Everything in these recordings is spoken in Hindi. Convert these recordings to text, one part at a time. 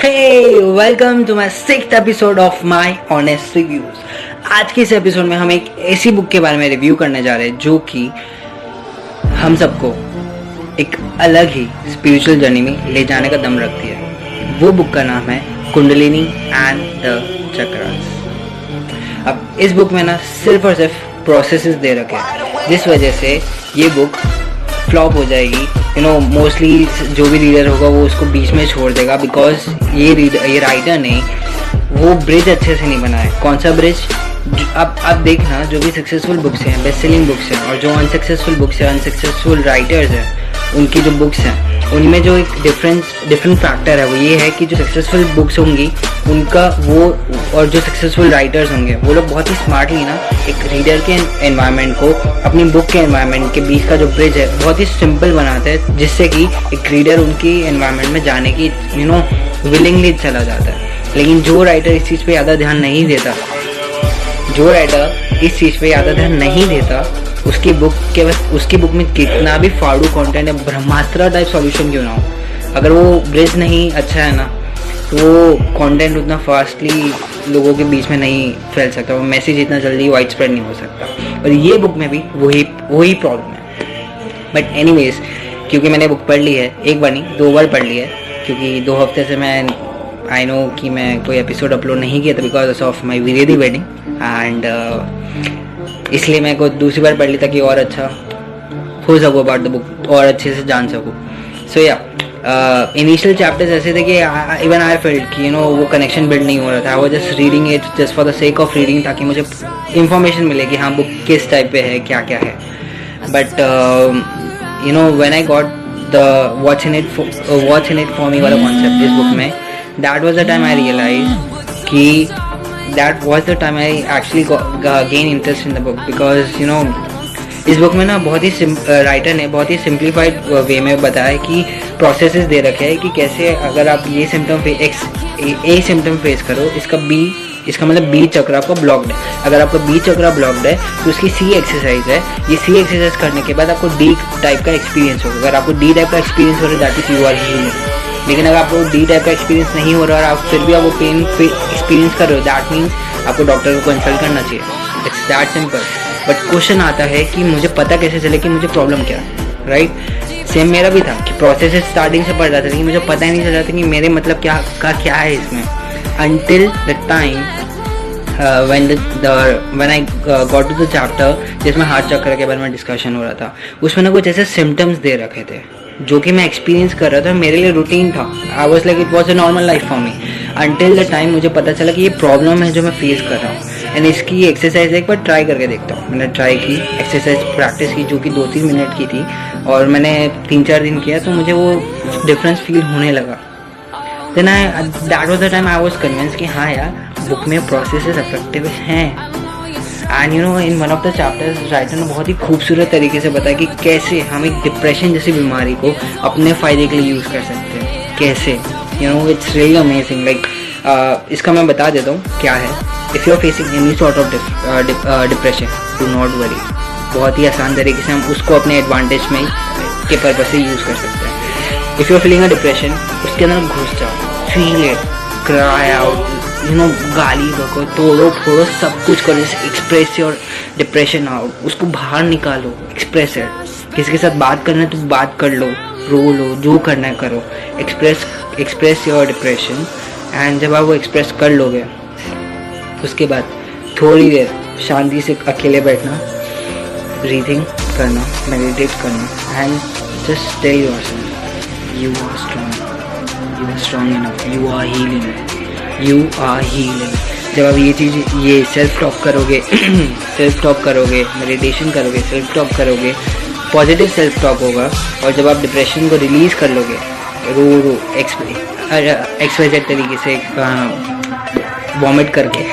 Hey, welcome to my sixth episode of my honest reviews. आज के इस एपिसोड में हम एक ऐसी बुक के बारे में रिव्यू करने जा रहे हैं जो कि हम सबको एक अलग ही स्पिरिचुअल जर्नी में ले जाने का दम रखती है वो बुक का नाम है कुंडलिनी एंड द चक्रास अब इस बुक में ना सिर्फ़ और सिर्फ़ प्रोसेसेस दे रखे हैं जिस वजह से ये बुक फ्लॉप हो जाएगी। यू नो मोस्टली जो भी रीडर होगा वो उसको बीच में छोड़ देगा बिकॉज़ ये रीडर ये राइटर ने वो ब्रिज अच्छे से नहीं बनाया। कौन सा ब्रिज अब अब देखना जो भी सक्सेसफुल बुक्स हैं बेस्ट सेलिंग बुक्स हैं और जो अनसक्सेसफुल बुक्स हैं अनसक्सेसफुल राइटर्स हैं, उनकी जो बुक्स हैं उनमें जो एक डिफरेंस डिफरेंट फैक्टर है, वो ये है कि जो सक्सेसफुल बुक्स होंगी, उनका वो, और जो सक्सेसफुल राइटर्स होंगे, वो लोग बहुत ही स्मार्टली ना एक रीडर के एनवायरनमेंट को, अपनी बुक के एनवायरनमेंट के बीच का जो ब्रिज है, बहुत ही सिंपल बनाते हैं, जिससे कि एक रीडर उनकी एनवायरनमेंट में जाने की यू नो विलिंगली चला जाता है। लेकिन जो राइटर इस चीज़ पे ज़्यादा ध्यान नहीं देता, जो राइटर इस चीज़ पे ज़्यादा ध्यान नहीं देता उसकी बुक के बस, उसकी बुक में कितना भी फाड़ू कंटेंट है, ब्रह्मास्त्र टाइप सॉल्यूशन क्यों ना हो? अगर वो ब्रिज नहीं अच्छा है ना तो वो कंटेंट उतना फास्टली लोगों के बीच में नहीं फैल सकता, वो मैसेज इतना जल्दी वाइड स्प्रेड नहीं हो सकता। और ये बुक में भी वही वही प्रॉब्लम है। बट एनी क्योंकि मैंने बुक पढ़ ली है, एक बार नहीं, दो बार पढ़ ली है, क्योंकि दो हफ़्ते से मैं आई नो कि मैं कोई एपिसोड अपलोड नहीं किया था बिकॉज़ ऑफ़ माई वीरेदी वेडिंग एंड इसलिए मैं को दूसरी बार पढ़ ली ताकि और अच्छा हो सकूँ अबाउट द बुक और अच्छे से जान सकूँ। सो या इनिशियल चैप्टर्स ऐसे थे कि इवन आई फ़ील्ड कि यू नो वो कनेक्शन बिल्ड नहीं हो रहा था। वो just reading it just for the sake of reading ताकि मुझे इंफॉर्मेशन मिले कि हाँ बुक किस टाइप पे है क्या क्या है but you know when I got the what's in it what's in it for me वाला कॉन्सेप्ट इस बुक में that was the time I realise कि that was the time I actually got, uh, gained interest in the book because you know इस बुक में ना बहुत ही राइटर ने बहुत ही सिंप्लीफाइड वे में बताया कि प्रोसेसेस दे रखे हैं कि कैसे अगर आप ये symptom X A symptom face करो इसका बी इसका मतलब बी चक्र आपका ब्लॉक्ड है। अगर आपका बी चक्र ब्लॉक्ड है तो उसकी सी एक्सरसाइज है। ये सी एक्सरसाइज करने के बाद आपको डी टाइप का एक्सपीरियंस होगा। अगर आपको डी टाइप का एक्सपीरियंस हो रहा है that is you are healing लेकिन अगर आपको डी टाइप का एक्सपीरियंस नहीं हो रहा और आप फिर भी आप वो पेन एक्सपीरियंस कर रहे हो दैट मीन्स आपको डॉक्टर को कंसल्ट करना चाहिए। It's that simple but question आता है कि मुझे पता कैसे चले कि मुझे प्रॉब्लम क्या है राइट सेम मेरा भी था कि प्रोसेस स्टार्टिंग से पढ़ रहा था लेकिन मुझे पता ही नहीं चल रहा था कि मेरे मतलब क्या का क्या है इसमें। Until the time when the, the when I uh, got to the chapter जिसमें हार्ट चक्र के बारे में डिस्कशन हो रहा था उसमें ना कुछ ऐसे सिम्टम्स दे रखे थे। जो कि मैं एक्सपीरियंस कर रहा था, मेरे लिए रूटीन था। I was like it was a normal life for me until the time मुझे पता चला कि ये प्रॉब्लम है जो मैं फेस कर रहा हूँ। एंड इसकी एक्सरसाइज एक बार ट्राई करके देखता हूँ। मैंने ट्राई की एक्सरसाइज प्रैक्टिस की, जो कि दो तीन मिनट की थी। और मैंने तीन चार दिन किया तो मुझे वो डिफरेंस फील होने लगा। Then I that was the time I was convince कि हाँ यार बुक में प्रोसेस इफ़ेक्टिव हैं। And you know in one of the chapters writer ने बहुत ही खूबसूरत तरीके से बताया कि कैसे हम एक डिप्रेशन जैसी बीमारी को अपने फ़ायदे के लिए यूज़ कर सकते हैं। कैसे? You know it's really amazing like इसका मैं बता देता हूँ क्या है। If you are facing any sort of depression do not worry बहुत ही आसान तरीके से हम उसको अपने एडवांटेज में के पर्पज से यूज़ कर सकते हैं। If you are feeling a depression उसके अंदर घुस जाओ। Feel it cry out you know गाली रखो तोड़ो, फोड़ो, सब कुछ करो जैसे एक्सप्रेस योर डिप्रेशन आओ उसको बाहर निकालो एक्सप्रेस है। किसी के साथ बात करना है तो बात कर लो, रो लो, जो करना है करो। Express express your depression and जब आप वो एक्सप्रेस कर लोगे, उसके बाद थोड़ी देर शांति से अकेले बैठना ब्रीथिंग करना मेडिटेट करना and just tell yourself you are strong you are strong enough you are healing you are healing जब आप ये चीज़, ये सेल्फ टॉक करोगे सेल्फ टॉक करोगे मेडिटेशन करोगे सेल्फ टॉक करोगे पॉजिटिव सेल्फ टॉक होगा। और जब आप डिप्रेशन को रिलीज़ कर लोगे, रो रो एक्सवाइजेड तरीके से वॉमिट करके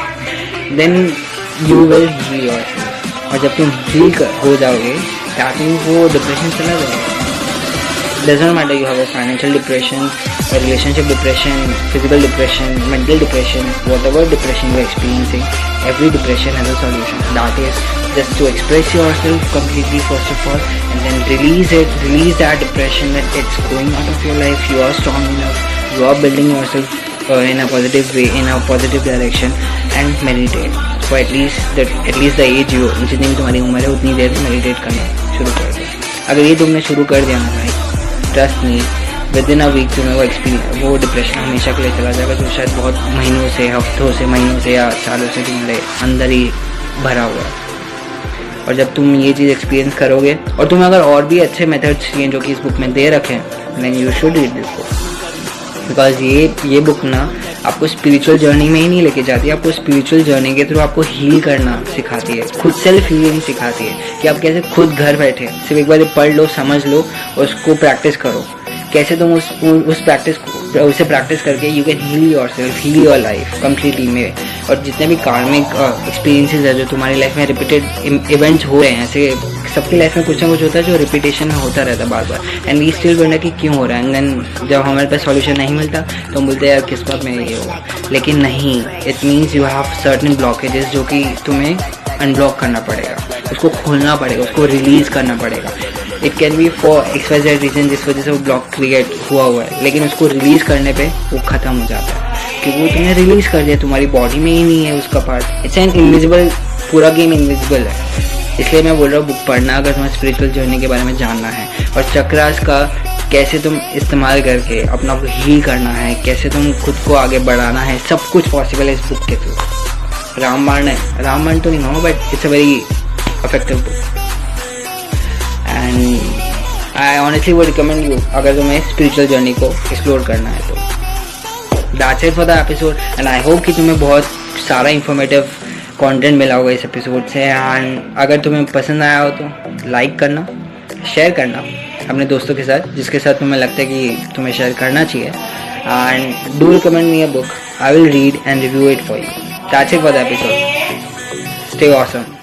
देन यू विल हील और जब तुम हील हो जाओगे मीन्स वो डिप्रेशन चला जाएगा। Doesn't matter you have a financial depression a relationship depression physical depression mental depression whatever depression you're experiencing every depression has a solution that is just to express yourself completely first of all and then release it release that depression that it's going out of your life you are strong enough you are building yourself uh, in a positive way in a positive direction and meditate for at least the at least the age you जितनी भी तुम्हारी उम्र है उतनी देर मेडिटेट करना शुरू कर दो अगर ये तुमने शुरू कर दिया ना भाई ट्रस्ट नहीं विद इन अ वीक जो तुम्हें वो एक्सपीरियंस वो डिप्रेशन हमेशा के लिए चला जाएगा, जो शायद बहुत महीनों से, हफ्तों से, महीनों से या सालों से तुम्हारे अंदर ही भरा हुआ और जब तुम ये चीज़ एक्सपीरियंस करोगे, और तुम्हें अगर और भी अच्छे मेथड्स चाहिए जो कि इस बुक में दे रखें हैं then you should read this book because ये ये बुक ना आपको स्पिरिचुअल जर्नी में ही नहीं लेके जाती, आपको स्पिरिचुअल जर्नी के थ्रू आपको हील करना सिखाती है, खुद सेल्फ हीलिंग सिखाती है कि आप कैसे खुद घर बैठे, सिर्फ़ एक बार पढ़ लो, समझ लो, और उसको प्रैक्टिस करो। कैसे तुम उस उस प्रैक्टिस उसे प्रैक्टिस करके you can heal yourself heal your life completely में। और जितने भी कार्मिक एक्सपीरियंसेस है जो तुम्हारी लाइफ में रिपीटेड इवेंट्स हो रहे हैं, ऐसे सबकी लाइफ में कुछ ना कुछ होता है जो रिपीटेशन में होता रहता है बार बार एंड वी स्टिल वंडर कि क्यों हो रहा है। एंड जब हमारे पास सॉल्यूशन नहीं मिलता तो हम बोलते हैं, यार किस्मत में ये होगा लेकिन नहीं it means you have certain blockages जो कि तुम्हें अनब्लॉक करना पड़ेगा। उसको खोलना पड़ेगा, उसको रिलीज़ करना पड़ेगा। It can be for XYZ reason जिस वजह से वो ब्लॉक क्रिएट हुआ हुआ है। लेकिन उसको रिलीज़ करने पे वो ख़त्म हो जाता है। क्योंकि वो तुमने रिलीज़ कर दिया, तुम्हारी बॉडी में ही नहीं है उसका पार्ट इट्स एन इनविजिबल पूरा गेम इनविजिबल है। इसलिए मैं बोल रहा हूँ बुक पढ़ना, अगर तुम्हें स्पिरिचुअल जर्नी के बारे में जानना है। और चक्रास का कैसे तुम इस्तेमाल करके अपना को हील करना है, कैसे तुम खुद को आगे बढ़ाना है, सब कुछ पॉसिबल है इस बुक के थ्रू रामबाण है। रामबाण तो नहीं हो but it's a very effective book I honestly वो रिकमेंड यू अगर तुम्हें स्पिरिचुअल जर्नी को एक्सप्लोर करना है तो। That's it for the episode and I hope कि तुम्हें बहुत सारा इंफॉर्मेटिव कंटेंट मिला होगा इस एपिसोड से एंड अगर तुम्हें पसंद आया हो तो लाइक करना शेयर करना अपने दोस्तों के साथ, जिसके साथ तुम्हें लगता है कि तुम्हें शेयर करना चाहिए। And do recommend me a book I will read and review it for you that's it for the episode stay awesome